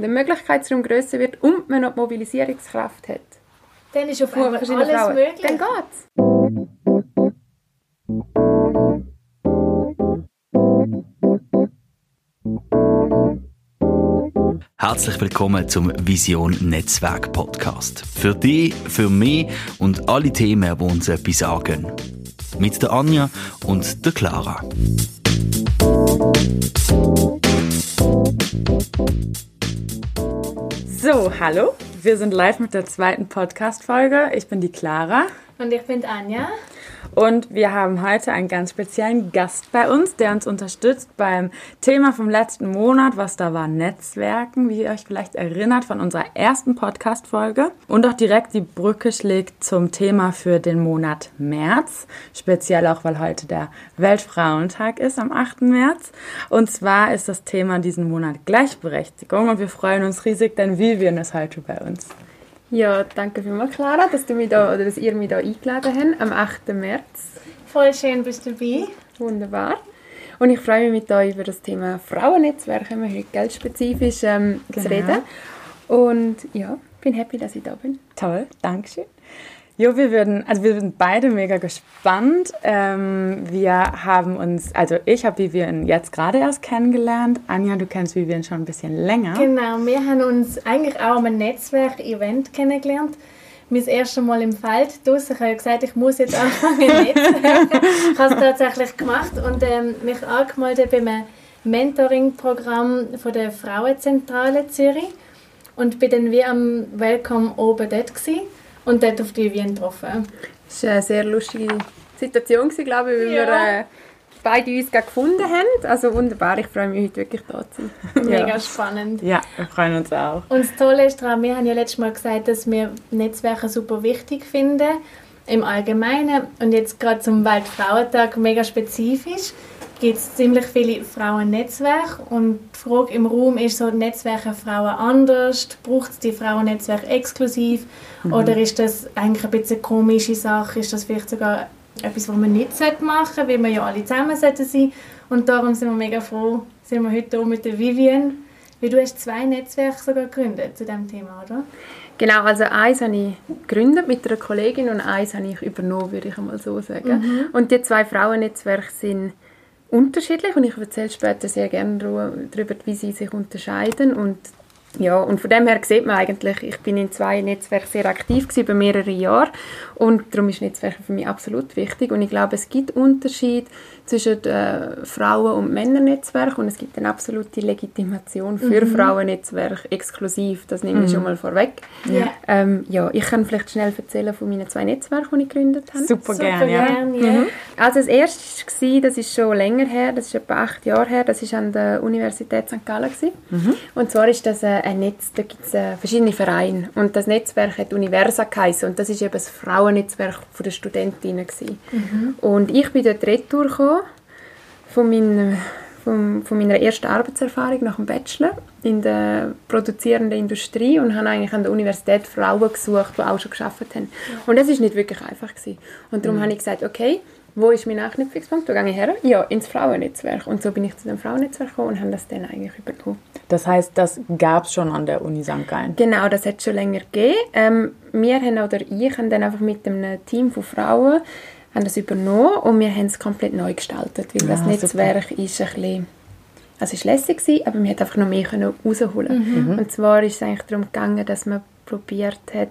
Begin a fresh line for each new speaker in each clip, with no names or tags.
und der Möglichkeitsraum grösser wird und man noch die Mobilisierungskraft hat.
Dann ist auf einmal alles Frauen. möglich.
Dann geht's.
Herzlich willkommen zum Vision Netzwerk Podcast. Für dich, für mich und alle Themen, die uns etwas sagen. Mit der Anja und der Clara.
Hallo. Wir sind live mit der zweiten Podcast-Folge. Ich bin die Clara.
Und ich bin Anja.
Und wir haben heute einen ganz speziellen Gast bei uns, der uns unterstützt beim Thema vom letzten Monat, was da war, Netzwerken, wie ihr euch vielleicht erinnert von unserer ersten Podcast-Folge. Und auch direkt die Brücke schlägt zum Thema für den Monat März. Speziell auch, weil heute der Weltfrauentag ist am 8. März. Und zwar ist das Thema diesen Monat Gleichberechtigung. Und wir freuen uns riesig, denn Vivian ist heute bei uns.
Ja, danke vielmals, Clara, dass, du mich da, oder dass ihr mich hier eingeladen habt am 8. März.
Voll schön, bist du dabei.
Wunderbar. Und ich freue mich mit euch über das Thema Frauennetzwerke, wir heute geldspezifisch ähm, genau. zu reden. Und ja, bin happy, dass ich da bin.
Toll, danke schön. Jo, wir würden, also wir sind beide mega gespannt. Ähm, wir haben uns, also ich habe Vivian jetzt gerade erst kennengelernt. Anja, du kennst Vivian schon ein bisschen länger.
Genau, wir haben uns eigentlich auch am Netzwerk-Event kennengelernt. Mein erstes Mal im Feld draussen. Ich habe gesagt, ich muss jetzt anfangen Netzwerken. ich habe es tatsächlich gemacht und ähm, mich angemeldet beim Mentoring-Programm der Frauenzentrale Zürich und bin dann wie am Welcome oben dort gewesen und dort auf die Wien getroffen.
Das war eine sehr lustige Situation, glaube ich, weil ja. wir äh, beide uns gefunden haben. Also wunderbar, ich freue mich heute wirklich da zu
sein. Mega ja. spannend.
Ja, wir freuen uns auch.
Und das Tolle ist daran, wir haben ja letztes Mal gesagt, dass wir Netzwerke super wichtig finden, im Allgemeinen und jetzt gerade zum Weltfrauentag mega spezifisch gibt es ziemlich viele Frauennetzwerke und die Frage im Raum ist so, Netzwerke Frauen anders? Braucht es die Frauennetzwerke exklusiv? Mhm. Oder ist das eigentlich ein bisschen eine komische Sache? Ist das vielleicht sogar etwas, was man nicht machen sollte, weil wir ja alle zusammen sollten sein Und darum sind wir mega froh, sind wir heute hier mit der Vivian. Weil du hast zwei Netzwerke sogar gegründet zu diesem Thema, oder?
Genau, also eins habe ich gegründet mit einer Kollegin und eins habe ich übernommen, würde ich einmal so sagen. Mhm. Und die zwei Frauennetzwerke sind unterschiedlich und ich erzähle später sehr gerne darüber, wie sie sich unterscheiden und ja, und von dem her sieht man eigentlich, ich bin in zwei Netzwerken sehr aktiv gewesen, über mehrere Jahre und darum ist Netzwerke für mich absolut wichtig und ich glaube, es gibt Unterschied zwischen äh, Frauen- und Männernetzwerken und es gibt eine absolute Legitimation für mhm. Frauennetzwerke exklusiv, das nehme ich mhm. schon mal vorweg. Ja. Ähm, ja, ich kann vielleicht schnell erzählen von meinen zwei Netzwerken, die ich gegründet habe.
Super, Super gerne, ja. Gern, ja.
Mhm. Also das erste war, das ist schon länger her, das ist etwa acht Jahre her, das war an der Universität St. Gallen. Mhm. Und zwar ist das äh, ein Netz, da gibt es äh, verschiedene Vereine und das Netzwerk hat Universa geheißen und das ist eben das Frauennetzwerk der Studentinnen mhm. Und ich bin dort retour gekommen, von, meiner, von, von meiner ersten Arbeitserfahrung nach dem Bachelor in der produzierenden Industrie und habe eigentlich an der Universität Frauen gesucht, die auch schon geschafft haben. Und das ist nicht wirklich einfach gewesen. Und darum mhm. habe ich gesagt, okay, wo ist mein Anknüpfungspunkt? Wo gehe ich her? Ja, ins Frauennetzwerk. Und so bin ich zu dem Frauennetzwerk gekommen und habe das dann eigentlich übernommen.
Das heißt, das gab es schon an der Uni St. Gallen?
Genau, das hat es schon länger gegeben. Ähm, wir haben, oder ich, haben dann einfach mit einem Team von Frauen haben das übernommen und wir haben es komplett neu gestaltet, weil ja, das Netzwerk super. ist ein bisschen also es war lässig, aber man hat einfach noch mehr herausholen mhm. Und zwar ist es eigentlich darum gegangen, dass man probiert hat,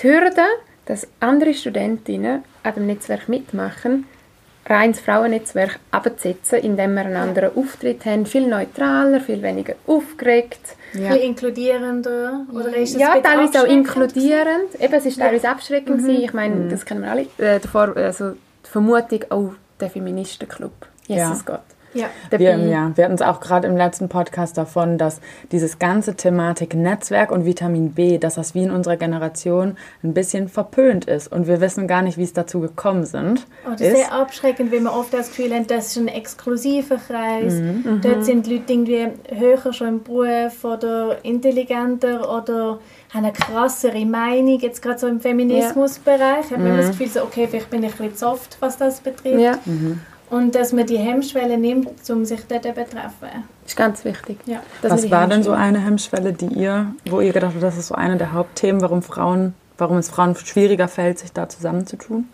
die Hürden, dass andere Studentinnen an dem Netzwerk mitmachen, reines Frauennetzwerk abzusetzen, indem wir einen anderen Auftritt haben, viel neutraler, viel weniger aufgeregt.
Ja. Viel inkludierender? Oder ist
ja, teilweise auch inkludierend. Eben, es war teilweise abschreckend. Mhm. Ich meine, mhm. das kennen wir alle. Äh, davor, also die Vermutung, oh, der Feministenclub. Jesus ja. Gott.
Ja. Wir, ja, wir hatten es auch gerade im letzten Podcast davon, dass dieses ganze Thematik Netzwerk und Vitamin B, dass das wie in unserer Generation ein bisschen verpönt ist und wir wissen gar nicht, wie es dazu gekommen sind.
Oh, das ist sehr abschreckend, wenn man oft das Gefühl hat, das ist ein exklusiver Kreis. Mhm. Dort mhm. sind Leute irgendwie höher schon im Beruf oder intelligenter oder haben eine krassere Meinung, jetzt gerade so im Feminismusbereich. Ja. Hat man mhm. das Gefühl, so, okay, vielleicht bin ich ein bisschen soft, was das betrifft. Ja. Mhm. Und dass man die Hemmschwelle nimmt, um sich dort zu betreffen.
Das ist ganz wichtig.
Ja.
Was war denn so eine Hemmschwelle, die ihr, wo ihr gedacht habt, das ist so eine der Hauptthemen, warum Frauen, warum es Frauen schwieriger fällt, sich da zusammenzutun?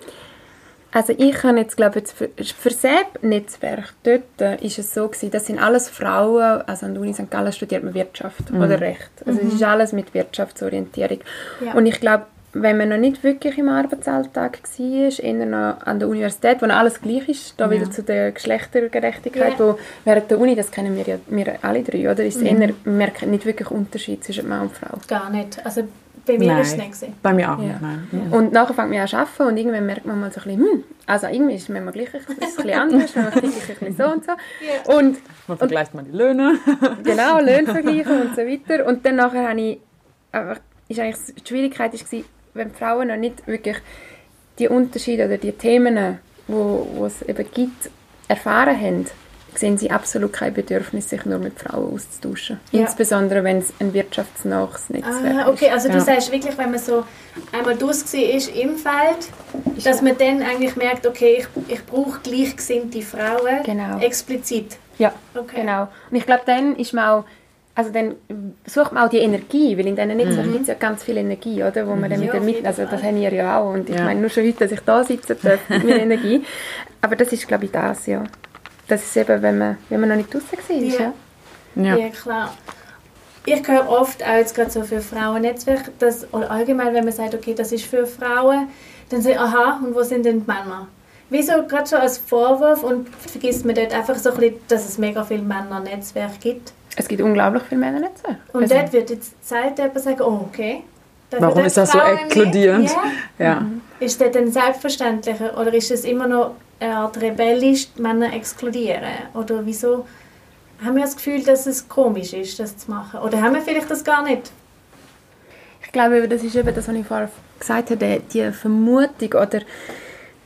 Also ich kann jetzt, glaube jetzt für, für SEB-Netzwerk, dort äh, ist es so gewesen, das sind alles Frauen, also an der Uni St. Gallen studiert man Wirtschaft oder Recht. Also es ist alles mit Wirtschaftsorientierung.
Ja.
Und ich glaube, wenn man noch nicht wirklich im Arbeitsalltag war, eher noch an der Universität, wo noch alles gleich ist, da wieder zu der Geschlechtergerechtigkeit,
Ja.
wo während der Uni, das kennen wir ja wir alle drei, oder? Ist es eher, merken nicht wirklich Unterschied zwischen Mann und Frau.
Gar nicht. Also bei mir war es nicht. gewesen.
Bei mir auch
Ja.
nicht, nein.
Und nachher fängt man an zu arbeiten und irgendwann merkt man mal so ein bisschen, hm, also irgendwie ist man gleich ein bisschen, ein bisschen anders, man macht wirklich ein bisschen so und so. Und
Man vergleicht mal die Löhne.
genau, Löhne vergleichen und so weiter. Und dann nachher habe ich einfach, ist eigentlich die Schwierigkeit ist gewesen, wenn Frauen noch nicht wirklich die Unterschiede oder die Themen, wo, wo es eben gibt, erfahren haben, sehen sie absolut kein Bedürfnis, sich nur mit Frauen auszutauschen.
Ja.
Insbesondere, wenn es ein wirtschaftsnahes Netzwerk
Ah, okay, also du
Ja.
sagst wirklich, wenn man so einmal war ist im Feld, dass man dann eigentlich merkt, okay, ich, ich brauche gleichgesinnte Frauen,
Genau.
explizit.
ist. Ja,
Okay.
genau. Und ich glaube, dann ist man auch, also dann sucht man auch die Energie, weil in diesen Netzwerken gibt es ja ganz viel Energie, oder, wo man dann
Ja,
wieder
auf
mit, also das haben wir ja auch und ich
Ja.
meine, nur schon heute, dass ich da sitze, darf, mit Energie. Aber das ist, glaube ich, das, ja. Das ist eben, wenn man, wenn man noch nicht draußen war,
Ja.
ja.
Ja.
Ja, klar. Ich höre oft auch jetzt gerade so für Frauennetzwerke, dass, oder allgemein, wenn man sagt, okay, das ist für Frauen, dann sagt aha, und wo sind denn die Männer? Wieso gerade schon als Vorwurf und vergisst man dort einfach so ein bisschen, dass es mega viele Männernetzwerke gibt?
Es gibt unglaublich viele Männernetzwerke.
Und
Also,
dort wird jetzt selten jemand sagen, oh, okay.
Warum ist das so
Frauen nicht?
exkludierend?
Ja.
Ja.
Ist das dann selbstverständlicher oder ist es immer noch eine Art rebellisch, Männer exkludieren? Oder wieso haben wir das Gefühl, dass es komisch ist, das zu machen? Oder haben wir vielleicht das gar nicht?
Ich glaube, das ist eben das, was ich vorher gesagt habe, die Vermutung oder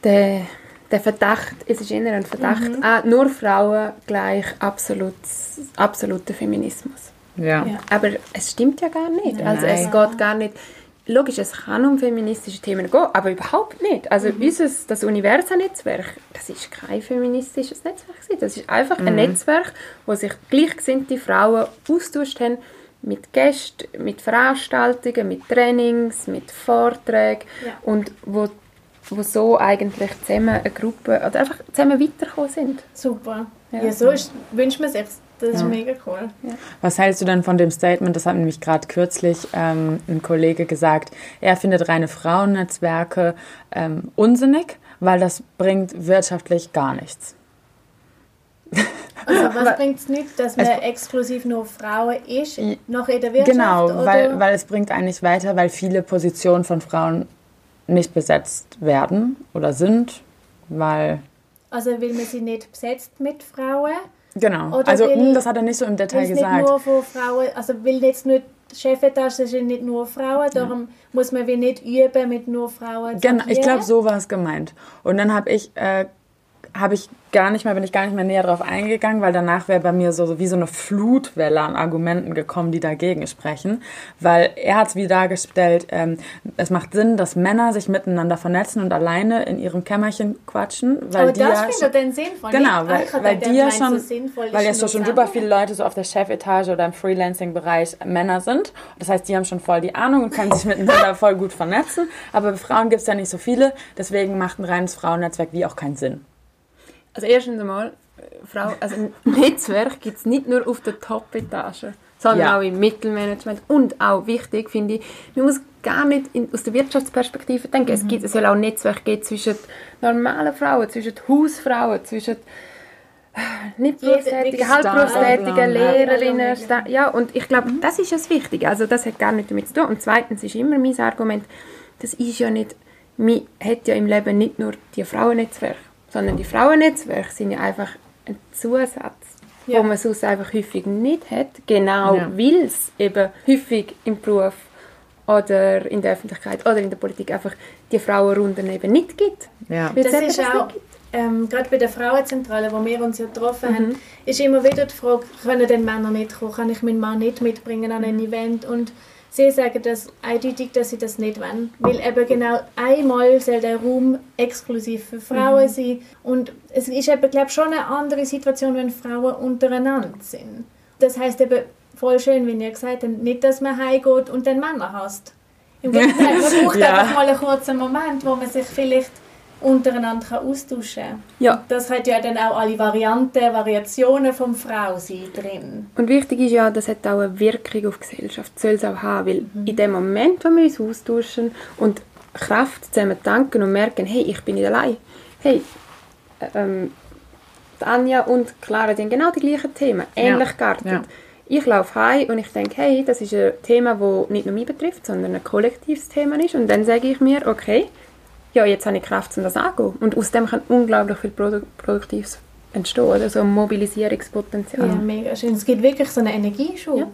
der, der Verdacht, es ist eher ein Verdacht, ah, nur Frauen gleich absolut, absoluter Feminismus.
Ja.
Ja.
Aber es stimmt ja gar nicht. Also es
Nein.
geht gar nicht. Logisch, es kann um feministische Themen gehen, aber überhaupt nicht. Also unser, das Universa-Netzwerk, das ist kein feministisches Netzwerk. Das ist einfach ein Netzwerk, wo sich gleichgesinnte Frauen austauscht haben mit Gästen, mit Veranstaltungen, mit Trainings, mit Vorträgen
Ja.
und wo, wo so eigentlich zusammen eine Gruppe oder einfach zusammen weitergekommen sind.
Super.
Ja.
Ja, so ist, wünscht man sich. Das ist mega cool.
Was hältst du denn von dem Statement, das hat nämlich gerade kürzlich ähm, ein Kollege gesagt, er findet reine Frauennetzwerke ähm, unsinnig, weil das bringt wirtschaftlich gar nichts.
Also was bringt es nicht, dass man exklusiv nur Frauen ist, noch in der Wirtschaft?
Genau,
oder?
weil, weil es bringt eigentlich weiter, weil viele Positionen von Frauen nicht besetzt werden oder sind, weil...
also will man sie nicht besetzt mit Frauen?
Genau,
Oder
also
will-
mh, das hat er nicht so im Detail
es nicht
gesagt.
nur von Frauen, also will jetzt nicht Chefetage sind nicht nur Frauen, darum muss man wie nicht üben mit nur Frauen.
Genau, ich glaube, so war es gemeint. Und dann habe ich, äh, habe ich gar nicht mehr, bin ich gar nicht mehr näher drauf eingegangen, weil danach wäre bei mir so wie so eine Flutwelle an Argumenten gekommen, die dagegen sprechen. Weil er hat es wie dargestellt, ähm, es macht Sinn, dass Männer sich miteinander vernetzen und alleine in ihrem Kämmerchen quatschen, weil
Aber
die
das
ja
findet dann sinnvoll.
Genau, weil, weil die ja schon,
so
weil jetzt so schon super viele Leute so auf der Chefetage oder im Freelancing-Bereich Männer sind. Das heißt, die haben schon voll die Ahnung und können sich miteinander voll gut vernetzen. Aber bei Frauen gibt es ja nicht so viele, deswegen macht ein reines Frauennetzwerk wie auch keinen Sinn.
Also erstens einmal, äh, Frau, also Netzwerk gibt es nicht nur auf der Top-Etage, sondern
Ja.
auch im Mittelmanagement und auch wichtig finde ich, man muss gar nicht in, aus der Wirtschaftsperspektive denken. Es, gibt, es soll auch Netzwerk geben zwischen normalen Frauen, zwischen Hausfrauen, zwischen äh, nicht berufstätigen, halbberufstätigen Lehrerinnen. Sta- Ja, und ich glaube, das ist das Wichtige. Also das hat gar nichts damit zu tun. Und zweitens ist immer mein Argument, das ist ja nicht, man hat ja im Leben nicht nur die Frauennetzwerke, sondern die Frauennetzwerke sind ja einfach ein Zusatz,
Ja.
wo man sonst einfach häufig nicht hat, genau
Ja.
weil es eben häufig im Beruf oder in der Öffentlichkeit oder in der Politik einfach die Frauenrunden eben nicht gibt.
Ja.
Das ist
das
auch
nicht gibt.
Ähm, gerade bei der Frauenzentrale, wo wir uns ja getroffen mhm. haben, ist immer wieder die Frage, können denn Männer mitkommen? Kann ich meinen Mann nicht mitbringen an ein Event? Und sie sagen das eindeutig, dass sie das nicht wollen. Weil eben genau einmal soll der Raum exklusiv für Frauen mhm. sein. Und es ist eben, glaube schon eine andere Situation, wenn Frauen untereinander sind. Das heißt eben, voll schön, wenn ihr gesagt habt, nicht, dass man heimgeht und den Männer hasst. Im Gegenteil, man braucht ja. einfach mal einen kurzen Moment, wo man sich vielleicht untereinander austauschen kann. Ja. Das hat ja dann auch alle Varianten, Variationen vom Frausein drin.
Und wichtig ist ja, das hat auch eine Wirkung auf die Gesellschaft, soll es auch haben, weil mhm. in dem Moment, wo wir uns austauschen und Kraft zusammen tanken und merken, hey, ich bin nicht allein, hey, ähm, Anja und Clara haben genau die gleichen Themen, ähnlich ja. geartet. Ja. Ich laufe heim und ich denke, hey, das ist ein Thema, das nicht nur mich betrifft, sondern ein kollektives Thema ist. Und dann sage ich mir, okay, ja, jetzt habe ich Kraft, um das anzugehen. Und aus dem kann unglaublich viel Produ Produktives entstehen, oder? so ein Mobilisierungspotenzial.
Ja, mega schön. Es gibt wirklich so einen Energieschub. Ja.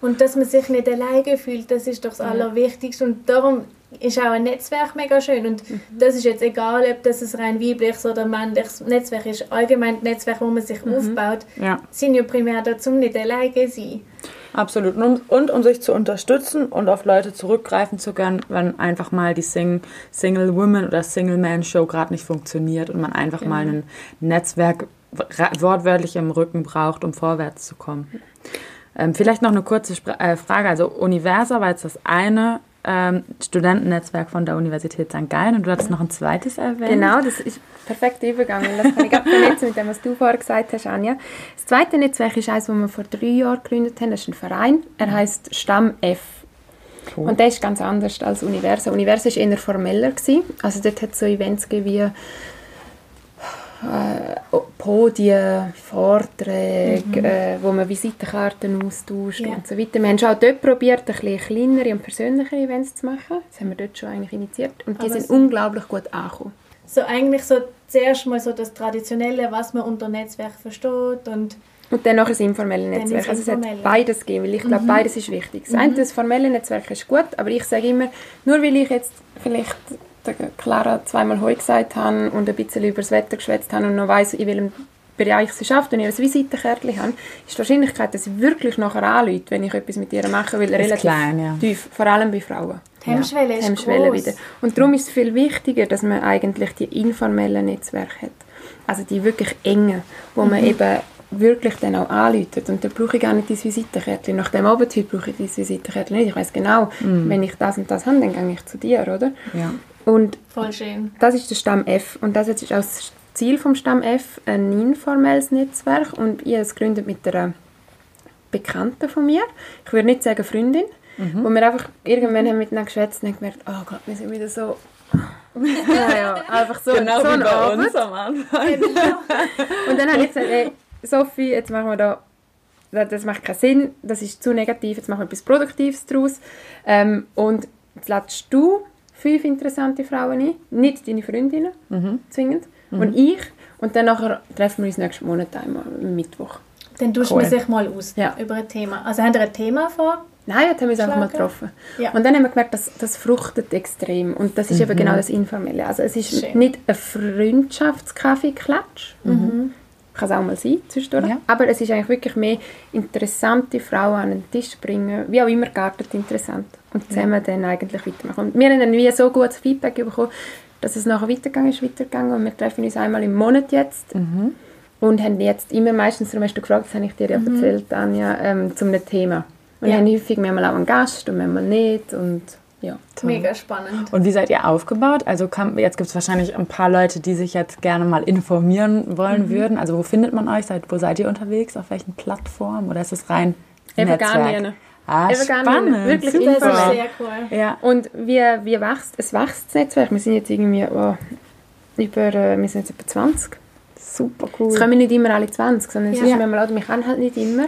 Und dass man sich nicht alleine fühlt, das ist doch das Allerwichtigste. Und darum ist auch ein Netzwerk mega schön. Und mhm. das ist jetzt egal, ob das ein rein weibliches oder männliches Netzwerk ist. Allgemein Netzwerk, wo man sich mhm. aufbaut, ja. sind ja primär dazu, nicht alleine zu sein.
Absolut. Und, und um sich zu unterstützen und auf Leute zurückgreifen zu können, wenn einfach mal die Sing Single Woman oder Single Man Show gerade nicht funktioniert und man einfach genau. mal ein Netzwerk wortwörtlich im Rücken braucht, um vorwärts zu kommen. Ähm, vielleicht noch eine kurze Spr äh, Frage. Also Universa war jetzt das eine ähm, Studentennetzwerk von der Universität St. Gallen und du hattest noch ein zweites erwähnt.
Genau, das ist perfekt übergegangen. Das kann ich vernetzen mit dem, was du vorher gesagt hast, Anja. Das zweite Netzwerk ist eines, das wir vor drei Jahren gegründet haben. Das ist ein Verein. Er heißt Stamm F. Cool. Und der ist ganz anders als Universa. Universa war eher formeller. Gewesen. Also dort hat es so Events wie äh, Podien, Vorträge, mhm. äh, wo man Visitenkarten austauscht yeah. und so weiter. Wir haben schon auch dort probiert, ein bisschen kleinere und persönliche Events zu machen. Das haben wir dort schon eigentlich initiiert und die Aber sind so unglaublich gut angekommen.
So eigentlich so zuerst mal so das Traditionelle, was man unter Netzwerk versteht und
und dann noch ein informelles Netzwerk. Also es hat beides gegeben, weil ich glaube, mhm. beides ist wichtig. Das mhm. eine, das formelle Netzwerk ist gut, aber ich sage immer, nur weil ich jetzt vielleicht der Clara zweimal Heu gesagt habe und ein bisschen über das Wetter geschwätzt habe und noch weiss, in welchem Bereich sie schafft und ihr ein Visitenkärtchen habe, ist die Wahrscheinlichkeit, dass sie wirklich nachher anruft, wenn ich etwas mit ihr mache, weil relativ klein, ja. tief, vor allem bei Frauen.
Die Hemmschwelle ja. ist Hemmschwelle groß. wieder.
Und darum ist es viel wichtiger, dass man eigentlich die informellen Netzwerke hat. Also die wirklich engen, wo mhm. man eben wirklich dann auch anläutet. Und dann brauche ich gar nicht dein Visitenkärtchen. Nach dem Abend brauche ich dein Visitenkärtchen nicht. Ich weiß genau, mhm. wenn ich das und das habe, dann gehe ich zu dir, oder?
Ja.
Und
Voll schön.
Das ist der Stamm F. Und das ist auch das Ziel vom Stamm F, ein informelles Netzwerk. Und ich habe es gegründet mit einer Bekannten von mir. Ich würde nicht sagen Freundin. Mhm. Wo wir einfach irgendwann haben miteinander geschwätzt und haben gemerkt, oh Gott, wir sind wieder so... ja, ja, einfach so,
genau
so
wie bei Abend. uns am Anfang. Genau.
und dann habe ich gesagt, hey, Sophie, jetzt machen wir da das macht keinen Sinn, das ist zu negativ, jetzt machen wir etwas Produktives daraus. Ähm, und jetzt lädst du fünf interessante Frauen ein, nicht deine Freundinnen mhm. zwingend, mhm. und ich. Und dann nachher treffen wir uns nächsten Monat einmal am Mittwoch.
Dann tauschen cool. wir sich mal aus ja. über ein Thema. Also haben wir ein Thema vor?
Nein, jetzt haben wir uns einfach mal getroffen. Ja. Und dann haben wir gemerkt, dass das fruchtet extrem. Und das ist mhm. eben genau das Informelle. Also es ist Schön. nicht ein Freundschaftskaffee-Klatsch. Mhm. Kann es auch mal sein, zwischendurch. Ja. Aber es ist eigentlich wirklich mehr interessante Frauen an den Tisch bringen, wie auch immer geartet interessant. Und zusammen ja. dann eigentlich weitermachen. Und wir haben dann wie so gutes Feedback bekommen, dass es nachher weitergegangen ist, weitergegangen. Und wir treffen uns einmal im Monat jetzt. Mhm. Und haben jetzt immer meistens, darum hast du gefragt, das habe ich dir ja mhm. erzählt, Anja, ähm, zum einem Thema. Und ja. haben häufig manchmal auch einen Gast und manchmal nicht. Und ja.
Mega spannend.
Und wie seid ihr aufgebaut? Also kann, jetzt gibt es wahrscheinlich ein paar Leute, die sich jetzt gerne mal informieren wollen mhm. würden. Also wo findet man euch? Seid, wo seid ihr unterwegs? Auf welchen Plattformen? Oder ist es rein Netzwerk? Ah, spannend.
Wirklich Super. Das ist sehr cool. Ja. Und wie, wie wächst, es wächst das Netzwerk. Wir sind jetzt irgendwie oh, über, äh, wir sind jetzt etwa 20. Super cool. Es kommen nicht immer alle 20, sondern es ja. ist manchmal, oder wir können halt nicht immer.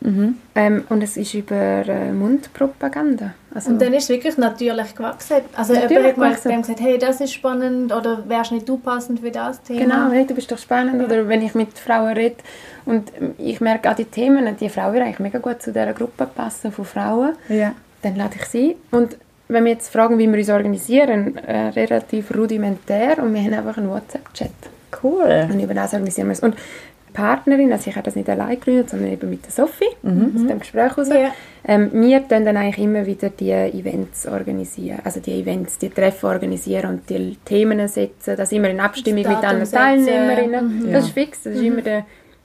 Mhm. Ähm, und es ist über äh, Mundpropaganda.
Also und dann ist es wirklich natürlich gewachsen. Also natürlich jemand hat mal gesagt, hey, das ist spannend oder wärst nicht du passend für das Thema?
Genau, hey, du bist doch spannend. Ja. Oder wenn ich mit Frauen rede und ich merke auch die Themen, die Frau würde eigentlich mega gut zu dieser Gruppe passen von Frauen, ja. dann lade ich sie. Und wenn wir jetzt fragen, wie wir uns organisieren, äh, relativ rudimentär und wir haben einfach einen WhatsApp-Chat.
Cool.
Und über das organisieren wir es. Und Partnerin, also ich habe das nicht allein gegründet, sondern eben mit der Sophie, aus dem Gespräch raus.
Ja.
Ähm, wir tun dann eigentlich immer wieder die Events organisieren, also die Events, die Treffen organisieren und die Themen setzen, das immer in Abstimmung mit anderen
setzen.
Teilnehmerinnen.
Ja.
Das ist fix, das ist immer der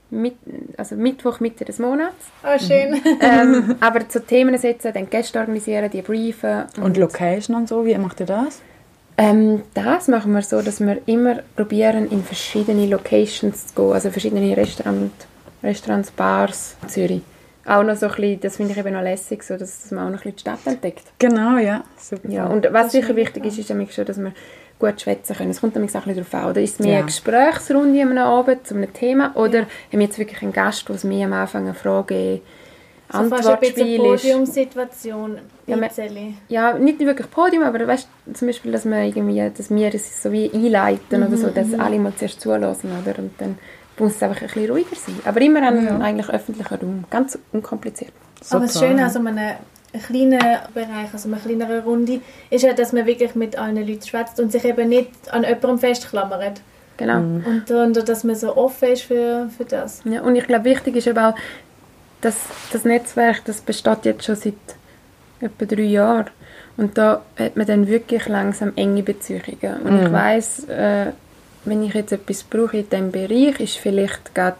mit, also Mittwoch, Mitte des Monats.
Oh, schön.
ähm, aber zu Themen setzen, dann Gäste organisieren, die briefen.
Und Location und so, wie macht ihr das?
Ähm, das machen wir so, dass wir immer probieren, in verschiedene Locations zu gehen, also verschiedene Restaurant, Restaurants, Bars in Zürich. Auch noch so ein bisschen, das finde ich eben noch lässig, so, dass man auch noch ein bisschen die Stadt entdeckt.
Genau, ja. Super.
Ja, und was sicher wichtig ist, ist nämlich schon, dass wir gut schwätzen können. Es kommt nämlich auch ein bisschen darauf an. Oder ist es mehr
Ja.
eine Gesprächsrunde am Abend zu einem Thema oder haben wir jetzt wirklich einen Gast, der mir am Anfang eine Frage
So fast ein bisschen
Antwortspiel ist.
Podiumssituation.
Ja, man-. Ja, nicht wirklich Podium, aber weißt, zum Beispiel, dass wir irgendwie, dass wir es so wie einleiten oder so,
Mhm,
dass alle mal zuerst zulassen, oder? Und dann muss es einfach ein bisschen ruhiger sein. Aber immer an eigentlich öffentlichen Raum. Ganz unkompliziert.
Aber das
Super.
Schöne an so einem kleinen Bereich, also einer kleineren Runde, ist ja, dass man wirklich mit allen Leuten schwätzt und sich eben nicht an jemandem festklammert.
Genau.
Und, und dass man so offen ist für, für das.
Ja, und ich glaube, wichtig ist aber auch, dass das Netzwerk, das besteht jetzt schon seit etwa drei Jahren. Und da hat man dann wirklich langsam enge Beziehungen. Und ich weiß, äh, wenn ich jetzt etwas brauche in diesem Bereich, ist vielleicht gerade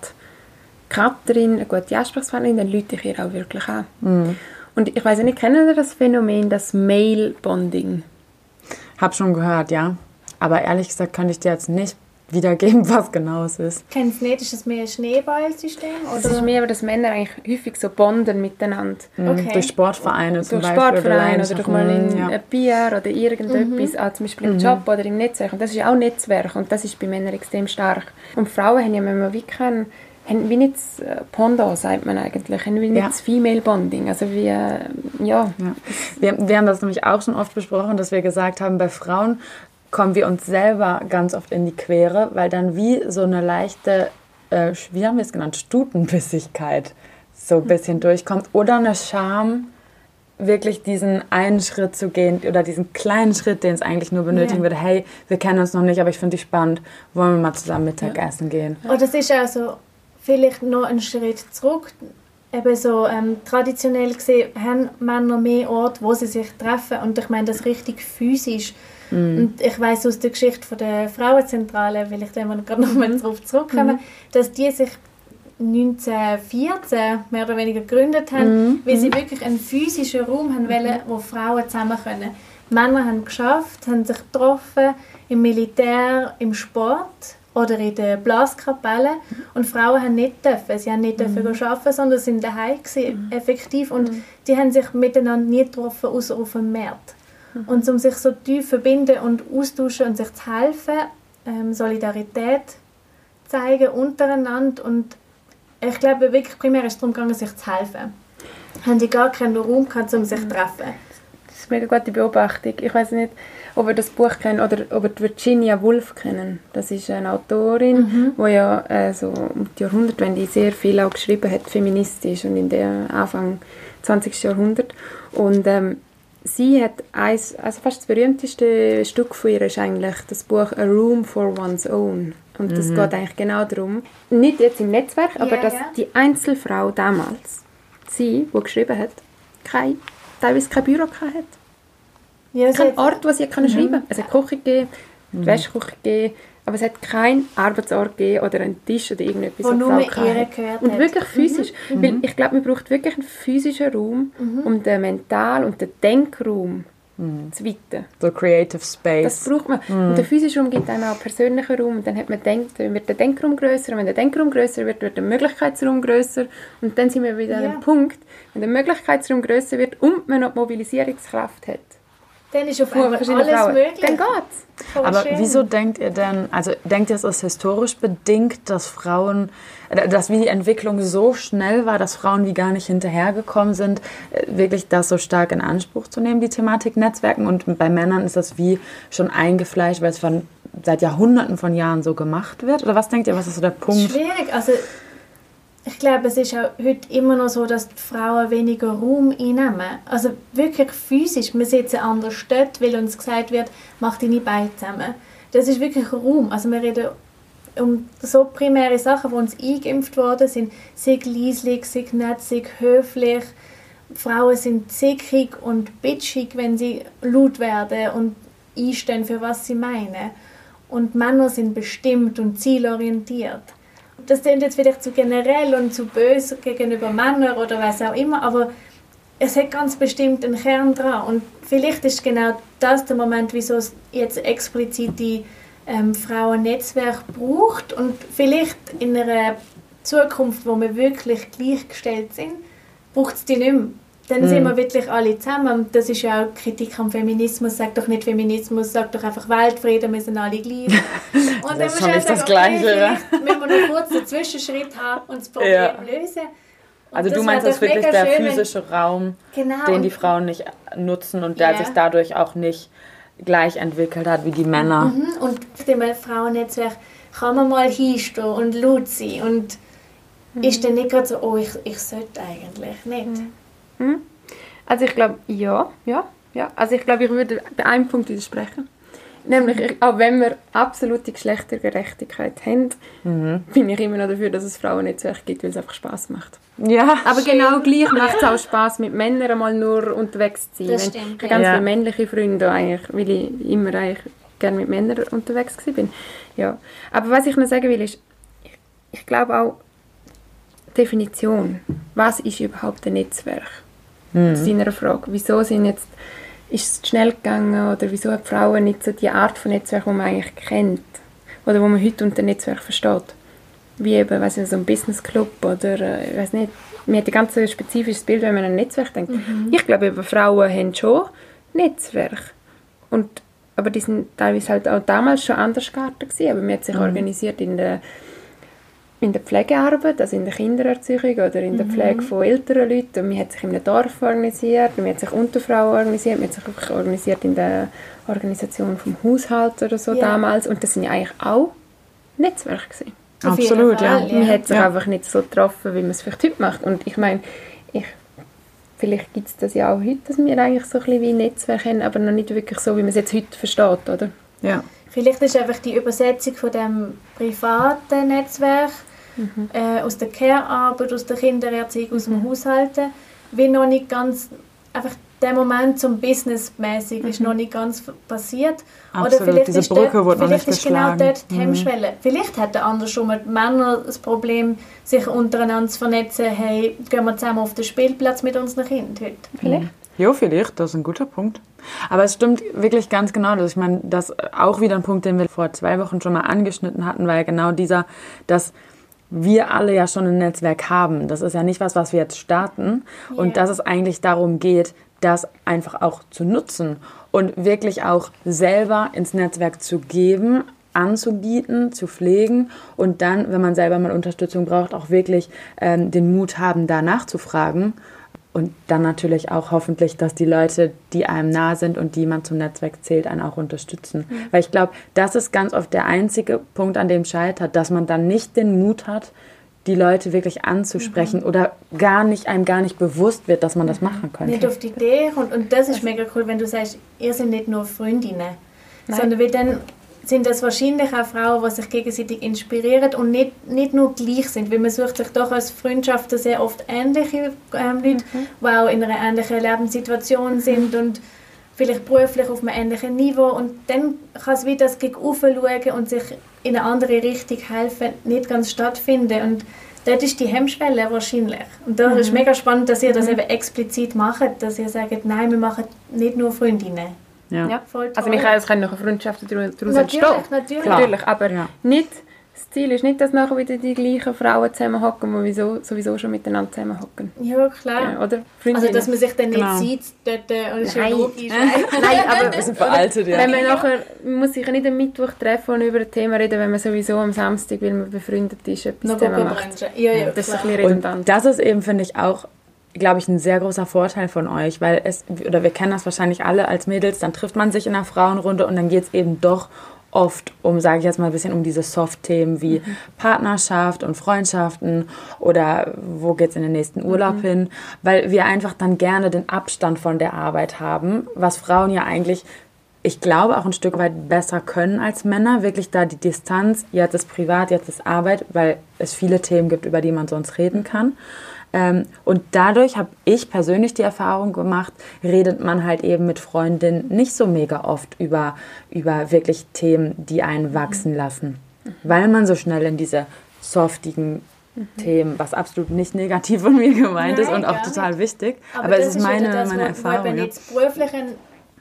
Katrin eine gute Ansprechpartnerin, dann lüte ich ihr auch wirklich an. Und ich weiß nicht, kennen Sie das Phänomen, das Mail-Bonding?
Hab schon gehört, ja. Aber ehrlich gesagt kann ich dir jetzt nicht wiedergeben, was genau es ist.
Kennst du nicht? Ist das mehr ein Schneeballsystem?
Es ist mehr, dass Männer eigentlich häufig so bonden miteinander.
Okay.
Durch Sportvereine zum
durch
Beispiel.
Sportverein oder durch mal in
ja.
ein Bier oder irgendetwas, auch zum Beispiel im Job oder im Netzwerk. Und das ist auch Netzwerk und das ist bei Männern extrem stark. Und Frauen haben ja manchmal wie kein, haben wie nicht das äh, Pendant, sagt man eigentlich, haben wie nicht
Ja.
das Female Bonding. Also wie, äh, ja,
Ja. Wir, wir haben das nämlich auch schon oft besprochen, dass wir gesagt haben, bei Frauen kommen wir uns selber ganz oft in die Quere, weil dann wie so eine leichte, äh, wie haben wir es genannt, Stutenbissigkeit so ein bisschen durchkommt oder eine Scham, wirklich diesen einen Schritt zu gehen oder diesen kleinen Schritt, den es eigentlich nur benötigen
Ja.
würde. Hey, wir kennen uns noch nicht, aber ich finde dich spannend. Wollen wir mal zusammen Mittagessen gehen?
Und das ist also vielleicht noch ein Schritt zurück. Eben so ähm, traditionell gesehen haben Männer mehr Orte, wo sie sich treffen und ich meine das richtig physisch. Und ich weiß aus der Geschichte von der Frauenzentrale, weil ich da immer gerade noch mal darauf zurückkomme, dass die sich 1914 mehr oder weniger gegründet haben, weil sie wirklich einen physischen Raum haben wollen, wo Frauen zusammen können. Männer haben geschafft, haben sich getroffen im Militär, im Sport oder in der Blaskapelle. Und Frauen haben nicht dürfen. Sie haben nicht dürfen gehen arbeiten, sondern sind daheim gewesen, effektiv. Und die haben sich miteinander nie getroffen, außer auf dem Markt. Und um sich so tief verbinden und austauschen und sich zu helfen, ähm, Solidarität zeigen untereinander und ich glaube wirklich primär ist es darum gegangen, sich zu helfen. Haben die gar keinen Raum gehabt, um sich zu treffen.
das ist eine mega gute Beobachtung. Ich weiß nicht, ob ihr das Buch kennt oder ob ihr Virginia Woolf kennen. Das ist eine Autorin, die ja äh, so um die Jahrhundertwende sehr viel auch geschrieben hat, feministisch und in der Anfang 20. Jahrhundert. Und ähm, sie hat eins, also fast das berühmteste Stück von ihr ist eigentlich das Buch A Room for One's Own. Und das geht eigentlich genau darum, nicht jetzt im Netzwerk, aber
Ja,
dass
ja.
die Einzelfrau damals, sie, die geschrieben hat, kein, teilweise kein Büro gehabt hat.
Ja, sie
kein Ort, wo sie können schreiben. Es hat Küche gegeben, die Wäschküche gegeben, aber es hat keinen Arbeitsort gegeben oder einen Tisch oder irgendetwas,
Wo nur
Frau
ihr
gehabt
gehört
Und
hat.
wirklich physisch. Weil ich glaube, man braucht wirklich einen physischen Raum, um den Mental- und den Denkraum zu weiten.
So Creative
Das
Space.
braucht man. Und der physische Raum gibt einem auch einen persönlichen Raum. Und dann hat man denkt, wird der Denkraum grösser. Und wenn der Denkraum grösser wird, wird der Möglichkeitsraum grösser. Und dann sind wir wieder an
Ja.
einem Punkt, wenn der Möglichkeitsraum grösser wird und man noch die Mobilisierungskraft hat.
Dann ist auf einmal
verschiedenen
alles
Frauen.
möglich.
Dann geht's.
Voll
Aber
schön.
wieso denkt ihr denn, also denkt ihr, es ist historisch bedingt, dass Frauen, äh, dass wie die Entwicklung so schnell war, dass Frauen wie gar nicht hinterhergekommen sind, äh, wirklich das so stark in Anspruch zu nehmen, die Thematik Netzwerken? Und bei Männern ist das wie schon eingefleischt, weil es von seit Jahrhunderten von Jahren so gemacht wird? Oder was denkt ihr, was ist so der Punkt?
Schwierig. Also, ich glaube, es ist auch heute immer noch so, dass die Frauen weniger Raum einnehmen. Also wirklich physisch. Wir sitzen anders dort, weil uns gesagt wird, mach deine Beine zusammen. Das ist wirklich Raum. Also wir reden um so primäre Sachen, die uns eingeimpft worden sind, sei leislich, sei nett, sei höflich. Frauen sind zickig und bitchig, wenn sie laut werden und einstehen, für was sie meinen. Und Männer sind bestimmt und zielorientiert. Das klingt jetzt vielleicht zu generell und zu böse gegenüber Männern oder was auch immer, aber es hat ganz bestimmt einen Kern dran. Und vielleicht ist genau das der Moment, wieso es jetzt explizit die ähm, Frauennetzwerk braucht. Und vielleicht in einer Zukunft, wo wir wirklich gleichgestellt sind, braucht es die nicht mehr. Dann mm. sind wir wirklich alle zusammen. Das ist ja auch Kritik am Feminismus. Sag doch nicht Feminismus, sag doch einfach Weltfrieden, wir sind alle gleich.
Und das ist nicht das Gleiche. Okay,
müssen wir noch kurz einen Zwischenschritt haben und das Problem ja. lösen.
Und also du meinst, das ist wirklich der schön, physische Raum, genau. den die Frauen nicht nutzen und der yeah. sich dadurch auch nicht gleich entwickelt hat wie die Männer.
Mhm. Und dem Frauennetzwerk kann man mal hinstehen und laut sein und mhm. ist dann nicht gerade so, oh, ich, ich sollte eigentlich nicht. Mhm.
Mhm. Also ich glaube, ja, ja, ja. Also ich glaube, ich würde bei einem Punkt widersprechen. Nämlich, auch wenn wir absolute Geschlechtergerechtigkeit haben, mhm. bin ich immer noch dafür, dass es Frauennetzwerke gibt, weil es einfach Spaß macht.
Ja,
Aber schön. genau gleich macht es auch Spaß, mit Männern mal nur unterwegs zu sein. Das stimmt, ich habe ganz ja. viele männliche Freunde, eigentlich, weil ich immer eigentlich gerne mit Männern unterwegs war. Ja. Aber was ich noch sagen will, ist, ich, ich glaube auch, Definition. Was ist überhaupt ein Netzwerk? Mhm. Zu deiner Frage. Wieso sind jetzt ist es schnell gegangen oder wieso hat Frauen nicht so die Art von Netzwerk, die man eigentlich kennt oder wo man heute unter Netzwerk versteht? Wie eben, weiß nicht, so ein Business Club oder äh, ich weiß nicht. Man hat ein ganz spezifisches Bild, wenn man an ein Netzwerk denkt. Mhm. Ich glaube, eben, Frauen haben schon Netzwerk. Und, aber die sind teilweise halt auch damals schon anders geartet gewesen, aber man hat sich mhm. organisiert in der in der Pflegearbeit, also in der Kindererziehung oder in der mhm. Pflege von älteren Leuten. Man hat sich in einem Dorf organisiert, man hat sich unter Frauen organisiert, man hat sich wirklich organisiert in der Organisation vom Haushalt oder so ja. damals. Und das sind ja eigentlich auch Netzwerke gewesen.
Absolut, ja.
Man hat sich ja. einfach nicht so getroffen, wie man es vielleicht heute macht. Und ich meine, ich, vielleicht gibt es das ja auch heute, dass wir eigentlich so ein bisschen wie ein Netzwerk haben, aber noch nicht wirklich so, wie man es jetzt heute versteht, oder?
Ja. Vielleicht ist einfach die Übersetzung von dem privaten Netzwerk mhm. äh, aus der Care-Arbeit, aus der Kindererziehung, aus dem mhm. Haushalten, wie noch nicht ganz, einfach der Moment zum Businessmäßig mhm. ist noch nicht ganz passiert.
Absolut, Oder vielleicht diese ist Brücke
dort,
vielleicht
ist genau dort die mhm. Hemmschwelle. Mhm. Vielleicht hätten andersrum die Männer das Problem, sich untereinander zu vernetzen, hey, gehen wir zusammen auf den Spielplatz mit unseren Kindern heute.
Vielleicht? Mhm. Ja, vielleicht, das ist ein guter Punkt. Aber es stimmt wirklich ganz genau. Also ich meine, das auch wieder ein Punkt, den wir vor zwei Wochen schon mal angeschnitten hatten, ja genau dieser, dass wir alle ja schon ein Netzwerk haben. Das ist ja nicht was, was wir jetzt starten. Yeah. Und dass es eigentlich darum geht, das einfach auch zu nutzen und wirklich auch selber ins Netzwerk zu geben, anzubieten, zu pflegen und dann, wenn man selber mal Unterstützung braucht, auch wirklich ähm, den Mut haben, da nachzufragen und dann natürlich auch hoffentlich, dass die Leute, die einem nah sind und die man zum Netzwerk zählt, einen auch unterstützen. Mhm. Weil ich glaube, das ist ganz oft der einzige Punkt, an dem scheitert, dass man dann nicht den Mut hat, die Leute wirklich anzusprechen mhm. oder gar nicht, einem gar nicht bewusst wird, dass man das machen könnte.
Nicht auf die Idee und, und das ist mega cool, wenn du sagst, ihr seid nicht nur Freundinnen, Nein. sondern wir dann sind das wahrscheinlich auch Frauen, die sich gegenseitig inspirieren und nicht, nicht nur gleich sind, weil man sucht sich doch als Freundschaften sehr oft ähnliche ähm, Leute, mhm. die auch in einer ähnlichen Lebenssituation sind und vielleicht beruflich auf einem ähnlichen Niveau und dann kann es wieder das gegen schauen und sich in eine andere Richtung helfen, nicht ganz stattfinden und dort ist die Hemmschwelle wahrscheinlich. Und da mhm. ist mega spannend, dass ihr das mhm. eben explizit macht, dass ihr sagt, nein, wir machen nicht nur Freundinnen.
Ja. ja also Michael, es können noch Freundschaften daraus entstehen.
Natürlich,
natürlich. aber ja. nicht, das Ziel ist nicht, dass nachher wieder die gleichen Frauen zusammenhocken, die sowieso, sowieso schon miteinander zusammenhocken.
Ja, klar.
Ja, oder?
Also, dass man sich dann nicht genau. sieht dort äh, Nein. logisch.
Nein, aber
wir sind veraltet, ja.
Wenn man nachher, man muss sich nicht am Mittwoch treffen und über ein Thema reden, wenn man sowieso am Samstag, weil man befreundet ist, etwas zusammen macht.
Ja, ja,
das ist ein bisschen redundant.
Und das ist eben, finde ich, auch glaube ich, ein sehr großer Vorteil von euch, weil es, oder wir kennen das wahrscheinlich alle als Mädels, dann trifft man sich in einer Frauenrunde und dann geht es eben doch oft um, sage ich jetzt mal ein bisschen um diese Soft-Themen wie mhm. Partnerschaft und Freundschaften oder wo geht es in den nächsten Urlaub mhm. hin, weil wir einfach dann gerne den Abstand von der Arbeit haben, was Frauen ja eigentlich ich glaube, auch ein Stück weit besser können als Männer. Wirklich da die Distanz, jetzt ist privat, jetzt ist Arbeit, weil es viele Themen gibt, über die man sonst reden kann. Ähm, und dadurch habe ich persönlich die Erfahrung gemacht, redet man halt eben mit Freundinnen nicht so mega oft über, über wirklich Themen, die einen wachsen lassen. Weil man so schnell in diese softigen Themen, was absolut nicht negativ von mir gemeint
Nein,
ist und auch total
nicht.
wichtig.
Aber,
Aber, es
das
ist meine,
das,
meine Erfahrung.
Wenn
ja.
jetzt beruflich